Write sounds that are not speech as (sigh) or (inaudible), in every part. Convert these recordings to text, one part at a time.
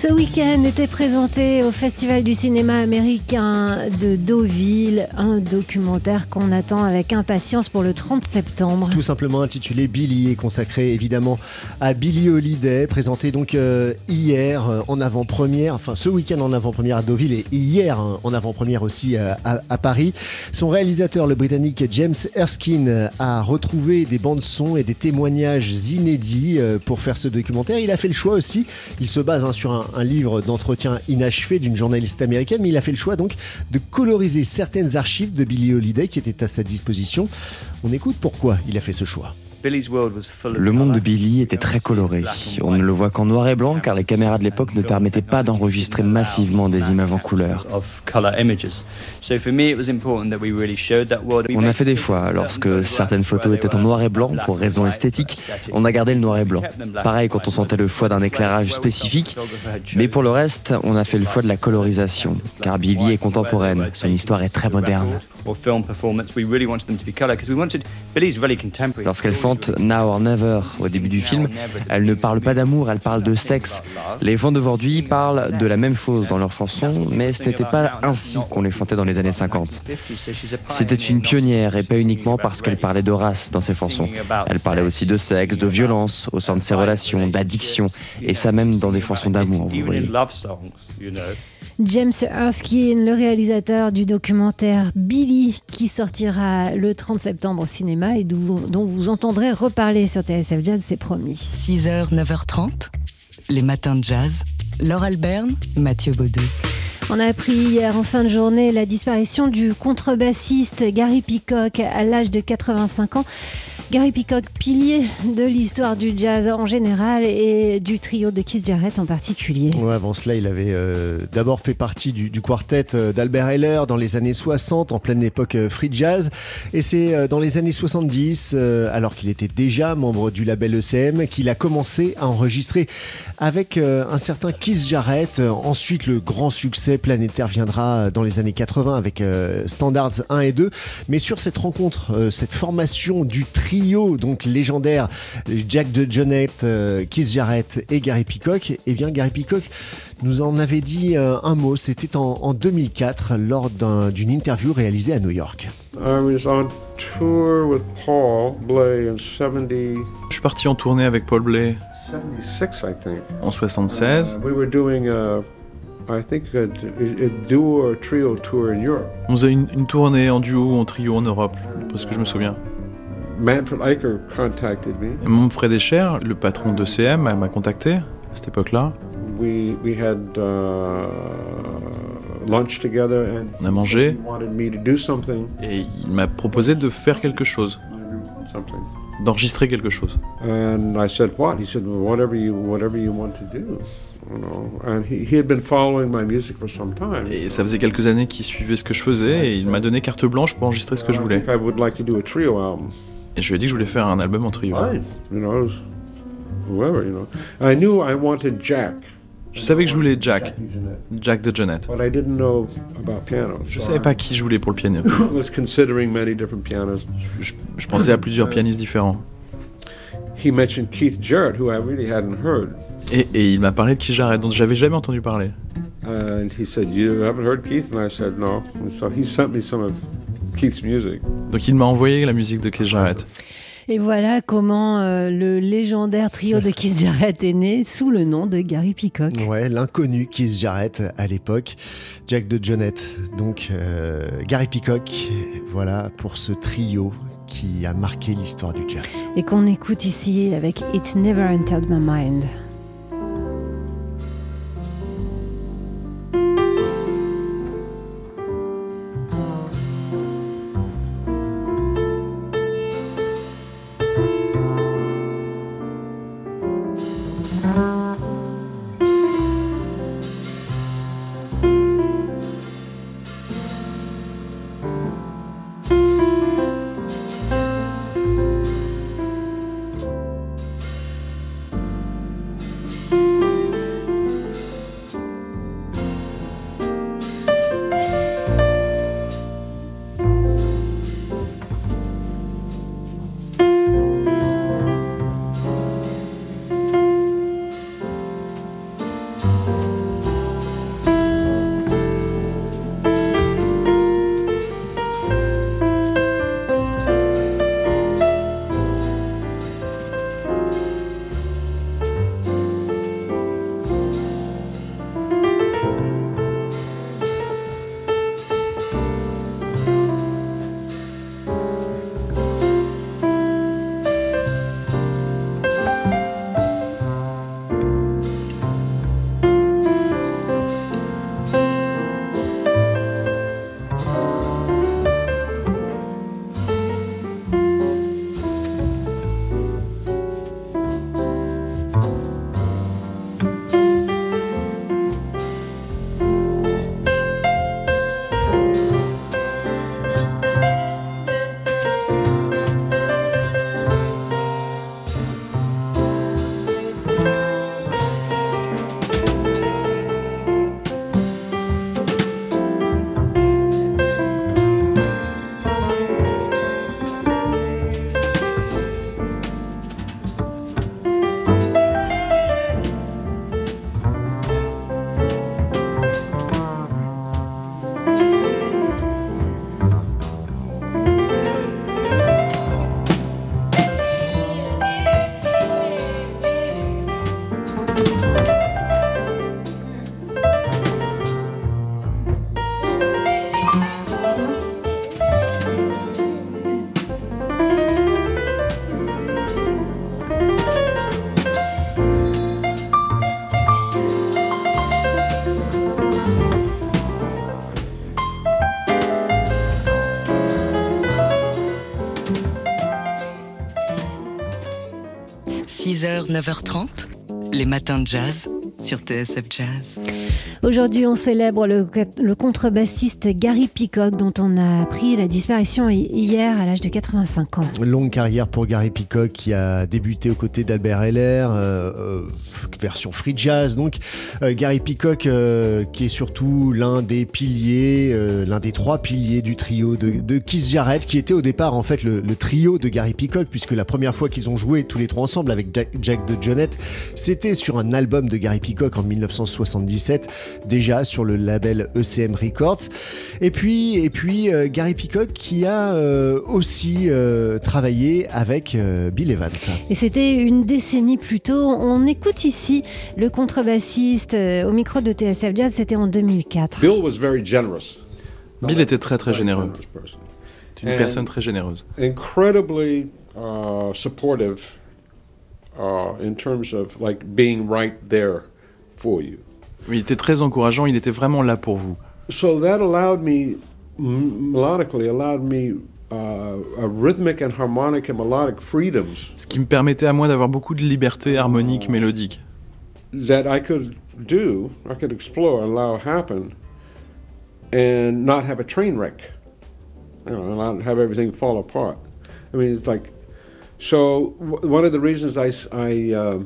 Ce week-end était présenté au Festival du cinéma américain de Deauville un documentaire qu'on attend avec impatience pour le 30 septembre. Tout simplement intitulé Billy et consacré évidemment à Billy Holiday, présenté donc euh, hier euh, en avant-première, enfin ce week-end en avant-première à Deauville et hier hein, en avant-première aussi euh, à, Paris. Son réalisateur, le britannique James Erskine, a retrouvé des bandes son et des témoignages inédits pour faire ce documentaire. Il a fait le choix aussi, il se base hein, sur un un, livre d'entretien inachevé d'une journaliste américaine, mais il a fait le choix donc de coloriser certaines archives de Billie Holiday qui étaient à sa disposition. On écoute pourquoi il a fait ce choix. Le monde de Billy était très coloré. On ne le voit qu'en noir et blanc car les caméras de l'époque ne permettaient pas d'enregistrer massivement des images en couleur. On a fait des fois, lorsque certaines photos étaient en noir et blanc pour raisons esthétiques, on a gardé le noir et blanc. Pareil quand on sentait le choix d'un éclairage spécifique, mais pour le reste, on a fait le choix de la colorisation, car Billy est contemporaine, son histoire est très moderne. Lorsqu'elle Now or Never au début du film, elle ne parle pas d'amour, elle parle de sexe. Les vents d'aujourd'hui parlent de la même chose dans leurs chansons, mais ce n'était pas ainsi qu'on les chantait dans les années 50. C'était une pionnière et pas uniquement parce qu'elle parlait de race dans ses chansons. Elle parlait aussi de sexe, de violence au sein de ses relations, d'addiction, et ça même dans des chansons d'amour, vous voyez. James Erskine, le réalisateur du documentaire Billy, qui sortira le 30 septembre au cinéma et dont vous entendrez reparler sur TSF Jazz, c'est promis. 6h, 9h30, les matins de jazz. Laure Alberne, Mathieu Baudou. On a appris hier en fin de journée la disparition du contrebassiste Gary Peacock à l'âge de 85 ans. Gary Peacock, pilier de l'histoire du jazz en général et du trio de Keith Jarrett en particulier. avant cela, il avait euh, d'abord fait partie du, quartet euh, d'Albert Heller dans les années 60, en pleine époque euh, free jazz. Et c'est dans les années 70, alors qu'il était déjà membre du label ECM, qu'il a commencé à enregistrer avec un certain Keith Jarrett. Ensuite, le grand succès planétaire viendra dans les années 80 avec Standards 1 et 2. Mais sur cette rencontre, cette formation du trio, donc légendaire, Jack de Jonette, euh, Keith Jarrett et Gary Peacock, et eh bien Gary Peacock nous en avait dit euh, un mot, c'était en, 2004 lors d'une interview réalisée à New York. Je suis parti en tournée avec Paul Bley en 76. On faisait une, une tournée en duo, en trio en Europe, parce que je me souviens. Manfred Eicher contacted me. Mon frère Escher, le patron de CM, m'a contacté à cette époque-là. We, we had, uh, lunch together and On a mangé. Et il m'a proposé de faire quelque chose. D'enregistrer quelque chose. And I said, what? He said, well, whatever you, whatever you want to do. Et ça faisait quelques années qu'il suivait ce que je faisais et il m'a donné carte blanche pour enregistrer ce que je voulais. Et je lui ai dit que je voulais faire un album en trio. Je savais que je voulais Jack, Jack de Jonette. Je savais pas qui je voulais pour le piano. (laughs) Je, je pensais à plusieurs pianistes différents. Et, et il m'a parlé de Keith Jarrett, dont j'avais jamais entendu parler. And he said, "You haven't heard Keith?" And I said, "No." So he sent me some of donc il m'a envoyé la musique de Keith Jarrett. Et voilà comment euh, le légendaire trio de Keith Jarrett est né sous le nom de Gary Peacock. Ouais, l'inconnu Keith Jarrett à l'époque, Jack de Jonette. Donc euh, Gary Peacock, voilà pour ce trio qui a marqué l'histoire du jazz. Et qu'on écoute ici avec It Never Entered My Mind. 9h30, les matins de jazz sur TSF Jazz. Aujourd'hui, on célèbre le, contrebassiste Gary Peacock, dont on a appris la disparition hier à l'âge de 85 ans. Longue carrière pour Gary Peacock qui a débuté aux côtés d'Albert Heller, euh, euh, version free jazz. Donc, euh, Gary Peacock, qui est surtout l'un des piliers, l'un des trois piliers du trio de, de, Keith Jarrett, qui était au départ en fait le, trio de Gary Peacock, puisque la première fois qu'ils ont joué tous les trois ensemble avec Jack, Jack de Jonette, c'était sur un album de Gary Peacock en 1977, déjà sur le label ECM Records. Et puis, et puis euh, Gary Peacock qui a euh, aussi euh, travaillé avec euh, Bill Evans. Et c'était une décennie plus tôt. On écoute ici le contrebassiste euh, au micro de TSF Jazz, c'était en 2004. Bill was very generous. Bill était très très généreux. Une personne très généreuse. Incredibly uh, supportive uh, in terms of like being right there for you. Il était très encourageant, il était vraiment là pour vous. So that allowed me, melodically, allowed me uh, a rhythmic and harmonic and melodic freedoms. Ce qui me permettait à moi d'avoir beaucoup de liberté harmonique, mélodique. That I could do, I could explore, allow happen, and not have a train wreck. You know, and not have everything fall apart. I mean, it's like, so one of the reasons I, I uh,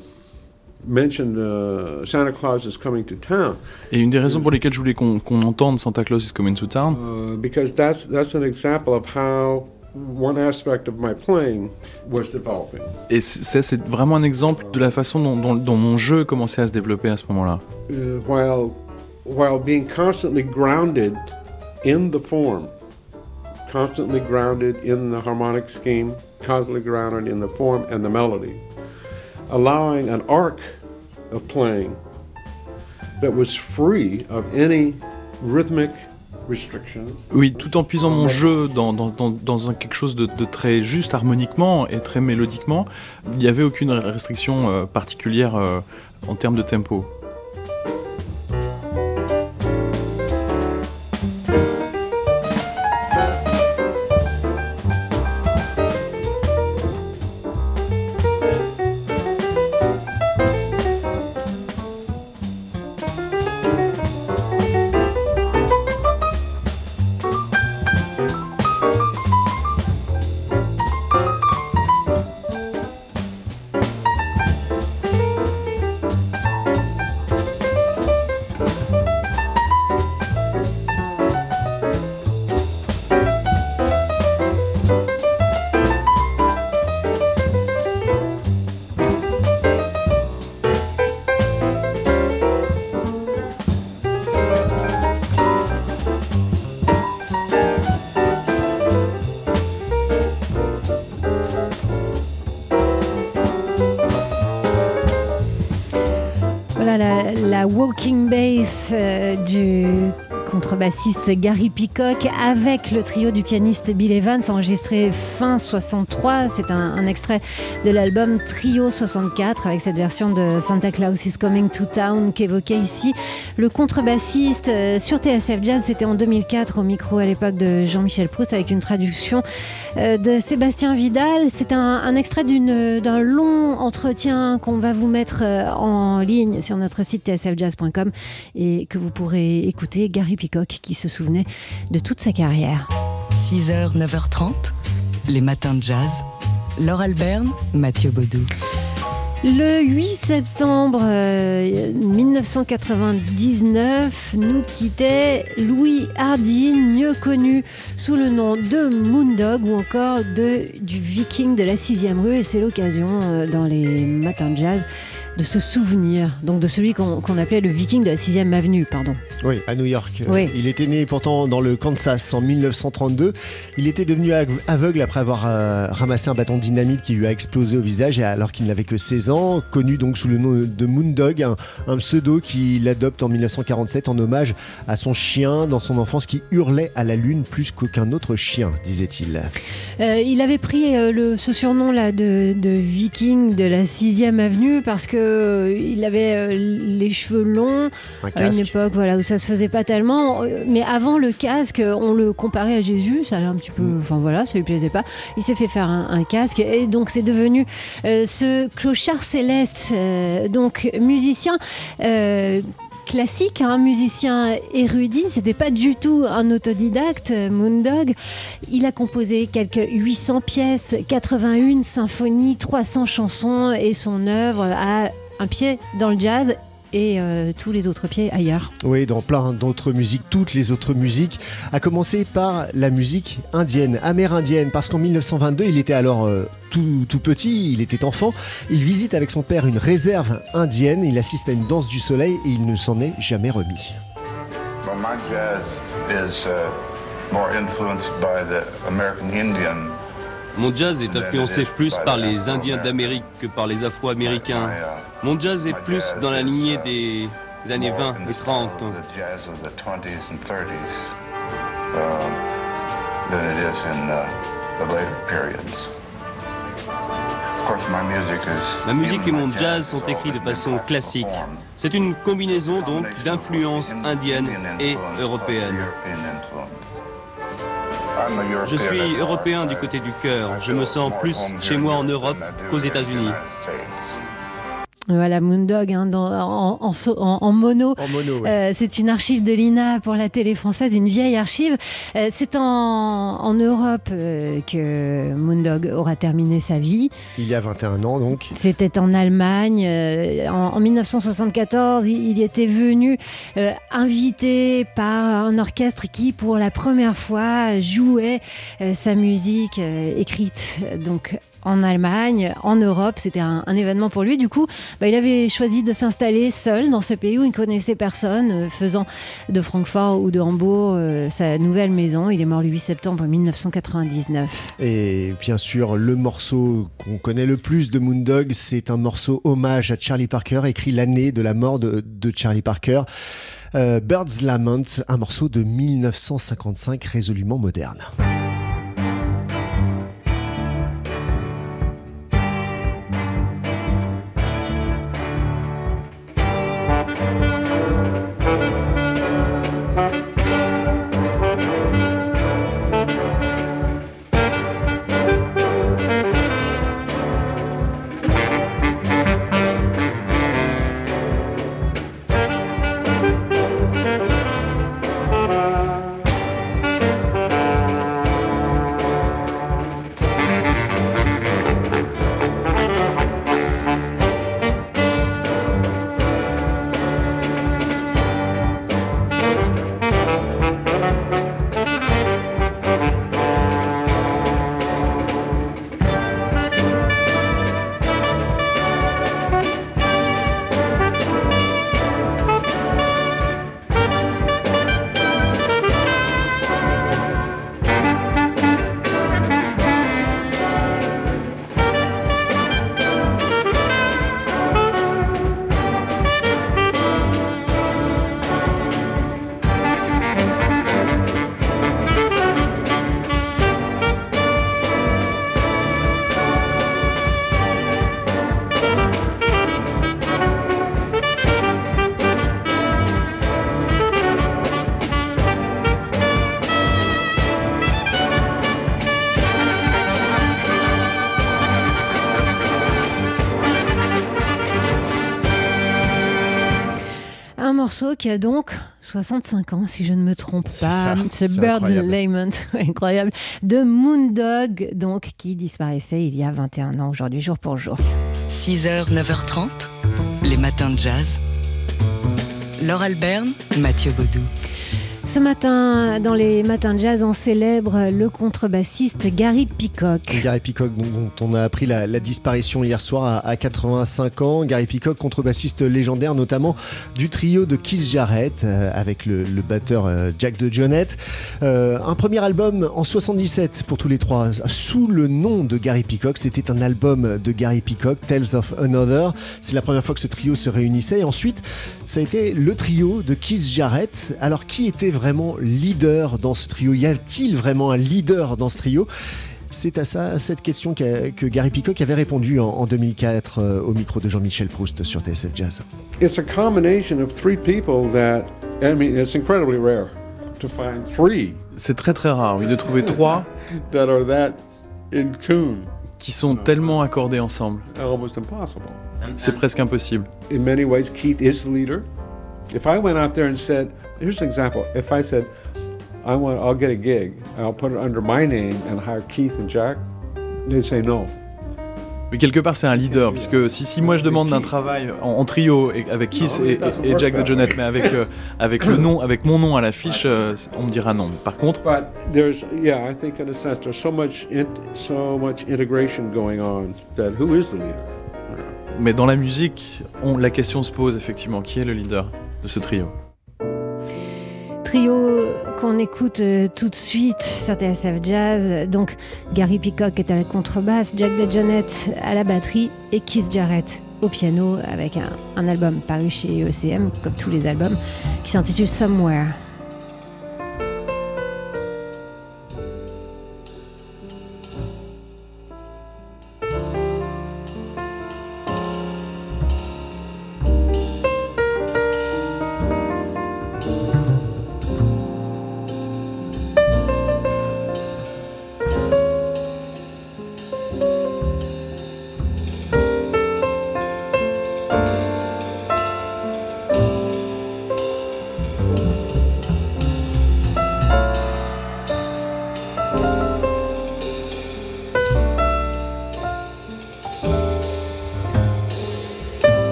Et une des raisons pour lesquelles je voulais qu'on qu entende Santa Claus is coming to town. Uh, because that's that's an example of how one aspect of my playing was developing. Et ça c'est vraiment un exemple de la façon dont, dont, dont, mon jeu commençait à se développer à ce moment-là. Uh, while while being constantly grounded in the form, constantly grounded in the harmonic scheme, constantly grounded in the form and the melody allowing an arc of playing that was free of any rhythmic. Oui, tout en puisant mon jeu dans, dans, dans, dans quelque chose de, de, très juste harmoniquement et très mélodiquement, il n'y avait aucune restriction euh, particulière euh, en termes de tempo. Contrebassiste Gary Peacock avec le trio du pianiste Bill Evans enregistré fin 63. C'est un, extrait de l'album Trio 64 avec cette version de Santa Claus is Coming to Town qu'évoquait ici le contrebassiste euh, sur TSF Jazz. C'était en 2004 au micro à l'époque de Jean-Michel Proust avec une traduction euh, de Sébastien Vidal. C'est un, un, extrait d'un long entretien qu'on va vous mettre euh, en ligne sur notre site tsfjazz.com et que vous pourrez écouter. Gary Peacock qui se souvenait de toute sa carrière. 6h, 9h30, les matins de jazz. Laure Alberne, Mathieu Baudou. Le 8 septembre euh, 1999, nous quittait Louis Hardin, mieux connu sous le nom de Moondog ou encore de, du Viking de la 6ème rue. Et c'est l'occasion euh, dans les matins de jazz de se souvenir, donc de celui qu'on qu appelait le Viking de la 6ème avenue, pardon. Oui, à New York. Oui. Il était né pourtant dans le Kansas en 1932. Il était devenu aveugle après avoir euh, ramassé un bâton de dynamite qui lui a explosé au visage alors qu'il n'avait que 16 ans, connu donc sous le nom de Moondog, un, un pseudo qu'il adopte en 1947 en hommage à son chien dans son enfance qui hurlait à la lune plus qu'aucun autre chien, disait-il. Euh, il avait pris euh, le, ce surnom là de, de Viking de la 6ème avenue parce que qu'il avait les cheveux longs à une époque voilà, où ça se faisait pas tellement. Mais avant le casque, on le comparait à Jésus, ça allait un petit peu. Mm. Enfin voilà, ça lui plaisait pas. Il s'est fait faire un, casque et donc c'est devenu ce clochard céleste, donc musicien classique, un musicien érudit, c'était pas du tout un autodidacte, Moondog. Il a composé quelques 800 pièces, 81 symphonies, 300 chansons et son œuvre a un pied dans le jazz et euh, tous les autres pieds ailleurs. Oui, dans plein d'autres musiques, toutes les autres musiques, à commencer par la musique indienne, amérindienne, parce qu'en 1922, il était alors euh, tout, tout, petit, il était enfant, il visite avec son père une réserve indienne, il assiste à une danse du soleil et il ne s'en est jamais remis. my jazz is, uh, more influenced by the American Indian mon jazz est influencé plus par les Indiens d'Amérique que par les Afro-Américains. Mon jazz est plus dans la lignée des années 20 et 30. Ma musique et mon jazz sont écrits de façon classique. C'est une combinaison donc d'influences indiennes et européennes. Je suis européen du côté du cœur. Je me sens plus chez moi en Europe qu'aux États-Unis. Voilà, Moondog hein, en, mono. Euh, c'est une archive de l'INA pour la télé française, une vieille archive. Euh, c'est en, Europe euh, que Moondog aura terminé sa vie. Il y a 21 ans donc. C'était en Allemagne. En, 1974, il, y était venu invité par un orchestre qui, pour la première fois, jouait sa musique écrite donc en Allemagne, en Europe. C'était un, événement pour lui. Du coup, bah, il avait choisi de s'installer seul dans ce pays où il ne connaissait personne, euh, faisant de Francfort ou de Hambourg euh, sa nouvelle maison. Il est mort le 8 septembre 1999. Et bien sûr, le morceau qu'on connaît le plus de Moondog, c'est un morceau hommage à Charlie Parker, écrit l'année de la mort de, Charlie Parker. Euh, Bird's Lament, un morceau de 1955 résolument moderne. Qui a donc 65 ans, si je ne me trompe pas. Ce Bird's Lament, (laughs) incroyable, de Moondog, donc, qui disparaissait il y a 21 ans aujourd'hui, jour pour jour. 6h, 9h30, les matins de jazz. Laure Alberne, Mathieu Baudou. Ce matin, dans les matins de jazz, on célèbre le contrebassiste Gary Peacock. Gary Peacock, dont on a appris la, disparition hier soir à, 85 ans. Gary Peacock, contrebassiste légendaire notamment du trio de Keith Jarrett euh, avec le, batteur euh, Jack de Jonette. Euh, un premier album en 77 pour tous les trois sous le nom de Gary Peacock. C'était un album de Gary Peacock, Tales of Another. C'est la première fois que ce trio se réunissait. Ensuite, ça a été le trio de Keith Jarrett. Alors, qui était vraiment leader dans ce trio? Y a-t-il vraiment un leader dans ce trio? C'est à ça, à cette question que Gary Peacock avait répondu en, 2004 euh, au micro de Jean-Michel Proust sur TSF Jazz. It's a combination of three people that, I mean, it's incredibly rare to find three. C'est très très rare, oui, de trouver trois (laughs) that are that in tune. qui sont tellement accordés ensemble. Almost impossible. C'est presque impossible. In many ways, Keith is the leader. If I went out there and said, here's an example. If I said, I want, I'll get a gig, I'll put it under my name and hire Keith and Jack, they'd say no. Mais quelque part, c'est un leader, puisque si, si moi je demande un travail en, trio avec Keith et, et, Jack de Jonette, mais avec, euh, avec, le nom, avec mon nom à l'affiche, euh, on me dira non. Par contre. But there's, yeah, I think in a sense, there's so much, in, so much integration going on that who is the leader? Mais dans la musique, on, la question se pose effectivement qui est le leader de ce trio? Trio qu'on écoute euh, tout de suite sur TSF Jazz. Donc Gary Peacock est à la contrebasse, Jack DeJohnette à la batterie et Keith Jarrett au piano avec un, un album paru chez ECM, comme tous les albums, qui s'intitule Somewhere.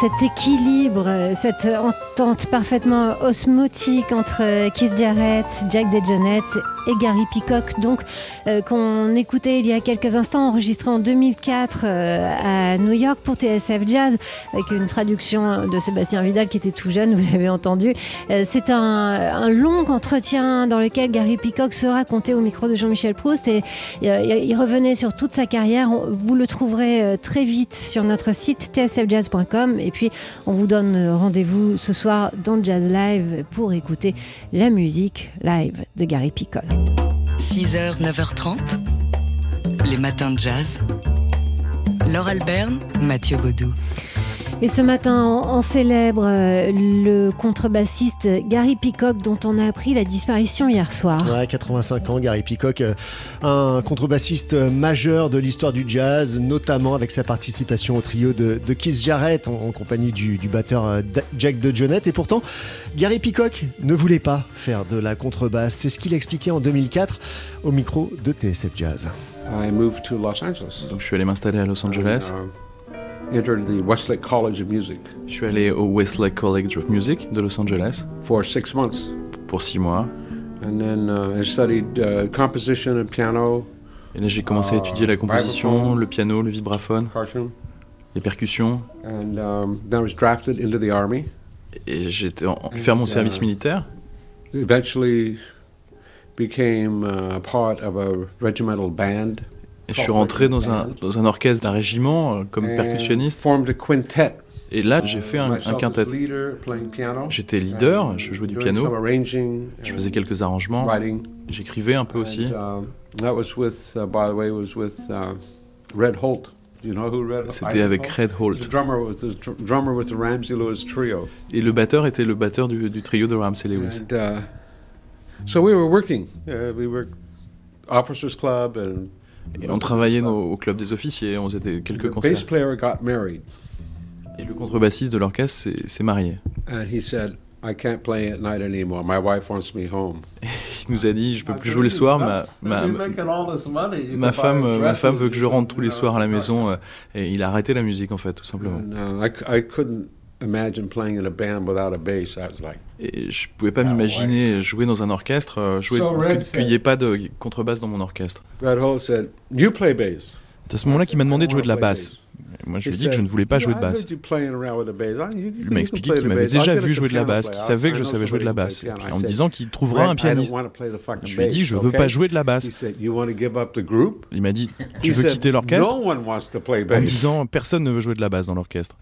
Cet équilibre, cette parfaitement osmotique entre Keith Jarrett, Jack DeJohnette et Gary Peacock, donc euh, qu'on écoutait il y a quelques instants, enregistré en 2004 euh, à New York pour TSF Jazz, avec une traduction de Sébastien Vidal qui était tout jeune, vous l'avez entendu. Euh, c'est un, long entretien dans lequel Gary Peacock se racontait au micro de Jean-Michel Proust et il revenait sur toute sa carrière. Vous le trouverez très vite sur notre site tsfjazz.com et puis on vous donne rendez-vous ce soir dans Jazz Live pour écouter la musique live de Gary Peacock. 6h, 9h30, les matins de jazz. Laure Alberne, Mathieu Baudou. Et ce matin, on, célèbre euh, le contrebassiste Gary Peacock, dont on a appris la disparition hier soir. Ouais, 85 ans, Gary Peacock, euh, un contrebassiste majeur de l'histoire du jazz, notamment avec sa participation au trio de, Keith Jarrett en, compagnie du, batteur euh, Jack de Jonette. Et pourtant, Gary Peacock ne voulait pas faire de la contrebasse. C'est ce qu'il expliquait en 2004 au micro de TSF Jazz. Donc je suis allé m'installer à Los Angeles. Uh, entered the Westlake College of Music. Je suis allé au Westlake College of Music de Los Angeles. For six months. Pour six mois. And then uh, I studied uh, composition and piano. Et là j'ai commencé à étudier la uh, composition, le piano, le vibraphone, les percussions. And um, then I was drafted into the army. Et j'ai fait mon service uh, militaire. Eventually became uh, part of a regimental band. Et je suis rentré dans un, dans un orchestre d'un régiment euh, comme percussionniste. Et là, j'ai fait un, un quintet. J'étais leader, je jouais du piano, je faisais quelques arrangements, j'écrivais un peu aussi. C'était avec Red Holt. Et le batteur était le batteur du, du trio de Ramsey Lewis. Uh, so we were working. Uh, we were officers club and et on travaillait au club des officiers, on faisait quelques concerts. Et le contrebassiste de l'orchestre s'est marié. I can't play at night anymore. My wife wants me home. (laughs) Il nous a dit, je peux plus jouer les soirs. Ma, ma, ma femme, ma femme veut que je rentre tous les soirs à la maison. Euh, et il a arrêté la musique en fait, tout simplement. Imagine playing in a band without a bass. I was like. Et je pouvais pas m'imaginer jouer dans un orchestre, euh, jouer qu'il n'y ait pas de contrebasse dans mon orchestre. Red Hole said, "You play bass." C'est à ce moment-là qu'il m'a demandé de jouer de la basse. Moi, je lui ai dit que je ne voulais pas jouer de basse. Il m'a expliqué qu'il m'avait déjà vu jouer de la basse, qu'il savait que je savais jouer de la basse, en me disant qu'il trouvera un pianiste. Je lui ai dit, je ne veux pas jouer de la basse. Il m'a dit, tu veux quitter l'orchestre? En disant, personne ne veut jouer de la basse dans l'orchestre.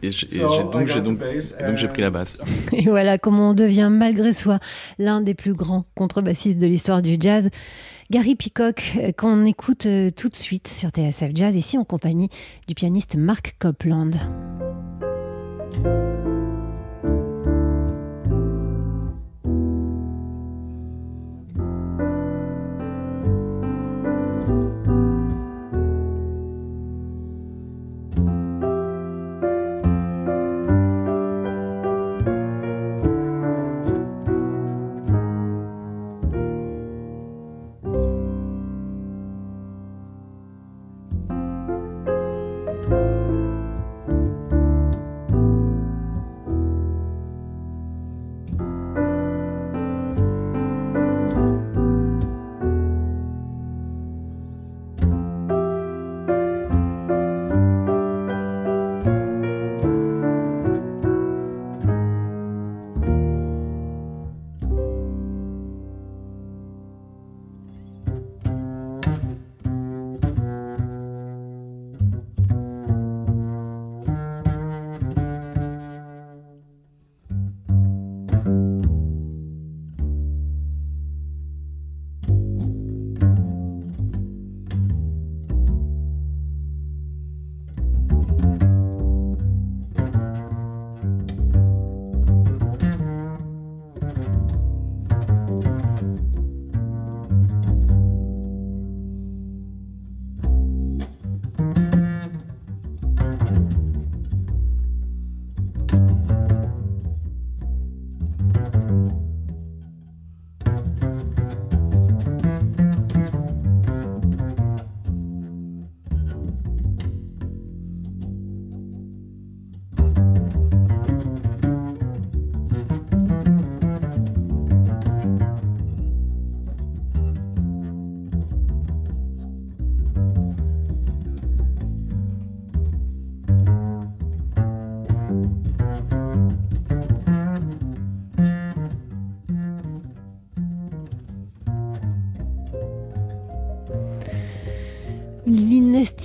Et j'ai donc, donc, donc j'ai pris la basse. Et voilà comment on devient malgré soi l'un des plus grands contrebassistes de l'histoire du jazz. Gary Peacock, euh, qu'on écoute euh, tout de suite sur TSF Jazz, ici en compagnie du pianiste Mark Copland.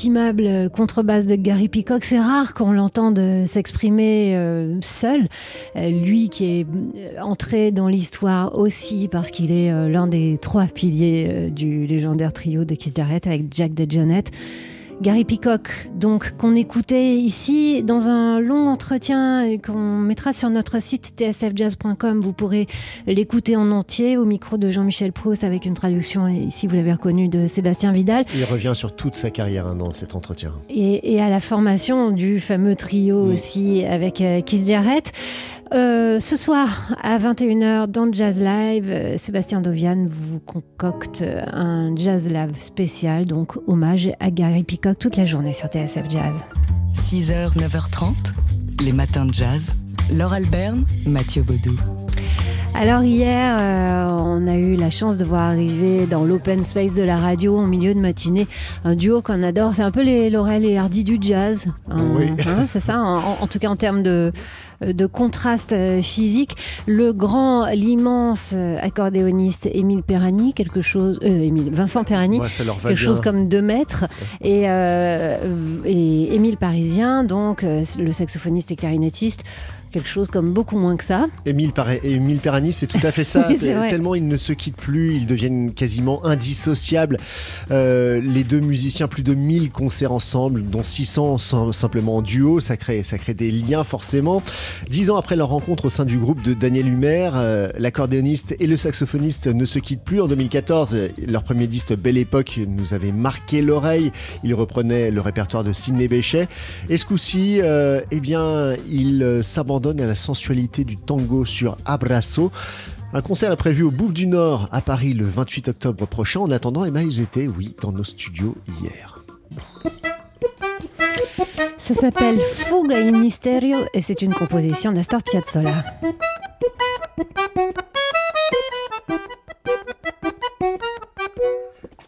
L'inestimable contrebasse de Gary Peacock, c'est rare qu'on l'entende s'exprimer euh, seul. Euh, lui qui est euh, entré dans l'histoire aussi parce qu'il est l'un des trois piliers du légendaire trio de Keith Jarrett avec Jack DeJohnette. Gary Peacock, donc qu'on écoutait ici dans un long entretien qu'on mettra sur notre site tsfjazz.com. Vous pourrez l'écouter en entier au micro de Jean-Michel Proust avec une traduction, ici vous l'avez reconnu, de Sébastien Vidal. Il revient sur toute sa carrière hein, dans cet entretien. Et, à la formation du fameux trio aussi avec euh, Keith Jarrett. Euh, ce soir à 21h dans le Jazz Live, euh, Sébastien Dovian vous concocte un Jazz Live spécial, donc hommage à Gary Peacock toute la journée sur TSF Jazz. 6h, 9h30, les matins de jazz. Laure Alberne, Mathieu Baudou. Alors hier, euh, on a eu la chance de voir arriver dans l'open space de la radio en milieu de matinée un duo qu'on adore. C'est un peu les Laurel et Hardy du jazz. oui. Hein, c'est ça, en, tout cas en termes de, de contraste euh, physique. Le grand, l'immense euh, accordéoniste Émile Perrani, quelque chose, euh, Émile, Vincent Perrani, quelque chose comme deux mètres, et, et Émile Parisien, donc le saxophoniste et clarinettiste quelque chose comme beaucoup moins que ça. Émile, Perani, c'est tout à fait ça. (laughs) Tellement ils ne se quittent plus, ils deviennent quasiment indissociables. Euh, les deux musiciens, plus de 1000 concerts ensemble, dont 600 simplement en duo, ça crée, ça crée des liens forcément. Dix ans après leur rencontre au sein du groupe de Daniel Humer, euh, l'accordéoniste et le saxophoniste ne se quittent plus. En 2014, leur premier disque Belle Époque nous avait marqué l'oreille. Ils reprenaient le répertoire de Sidney Bechet. Et ce coup-ci, euh, eh bien, ils s'abandonnent à la sensualité du tango sur Abrazo. Un concert est prévu au Bouffe du Nord à Paris le 28 octobre prochain. En attendant, Emma, ils étaient, oui, dans nos studios hier. Ça s'appelle Fuga in Misterio et c'est une composition d'Astor Piazzolla.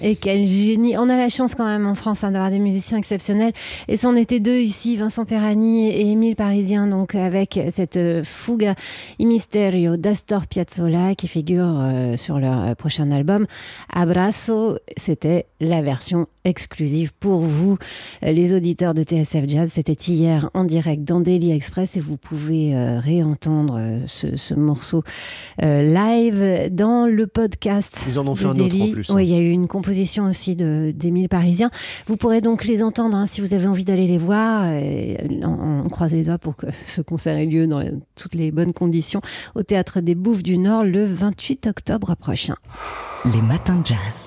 Et quel génie On a la chance quand même en France hein, d'avoir des musiciens exceptionnels. Et c'en était deux ici, Vincent Perani et Émile Parisien, donc avec cette euh, fuga i misterio d'Astor Piazzolla qui figure euh, sur leur euh, prochain album. Abrazo, c'était la version exclusive pour vous, les auditeurs de TSF Jazz. C'était hier en direct dans Daily Express et vous pouvez réentendre ce, morceau live dans le podcast. Ils en ont fait un autre en plus. Hein. Oui, il y a eu une composition aussi d'Émile Parisien. Vous pourrez donc les entendre hein, si vous avez envie d'aller les voir. on, on, croise les doigts pour que (laughs) ce concert ait lieu dans toutes les bonnes conditions au Théâtre des Bouffes du Nord le 28 octobre prochain. Les matins de jazz.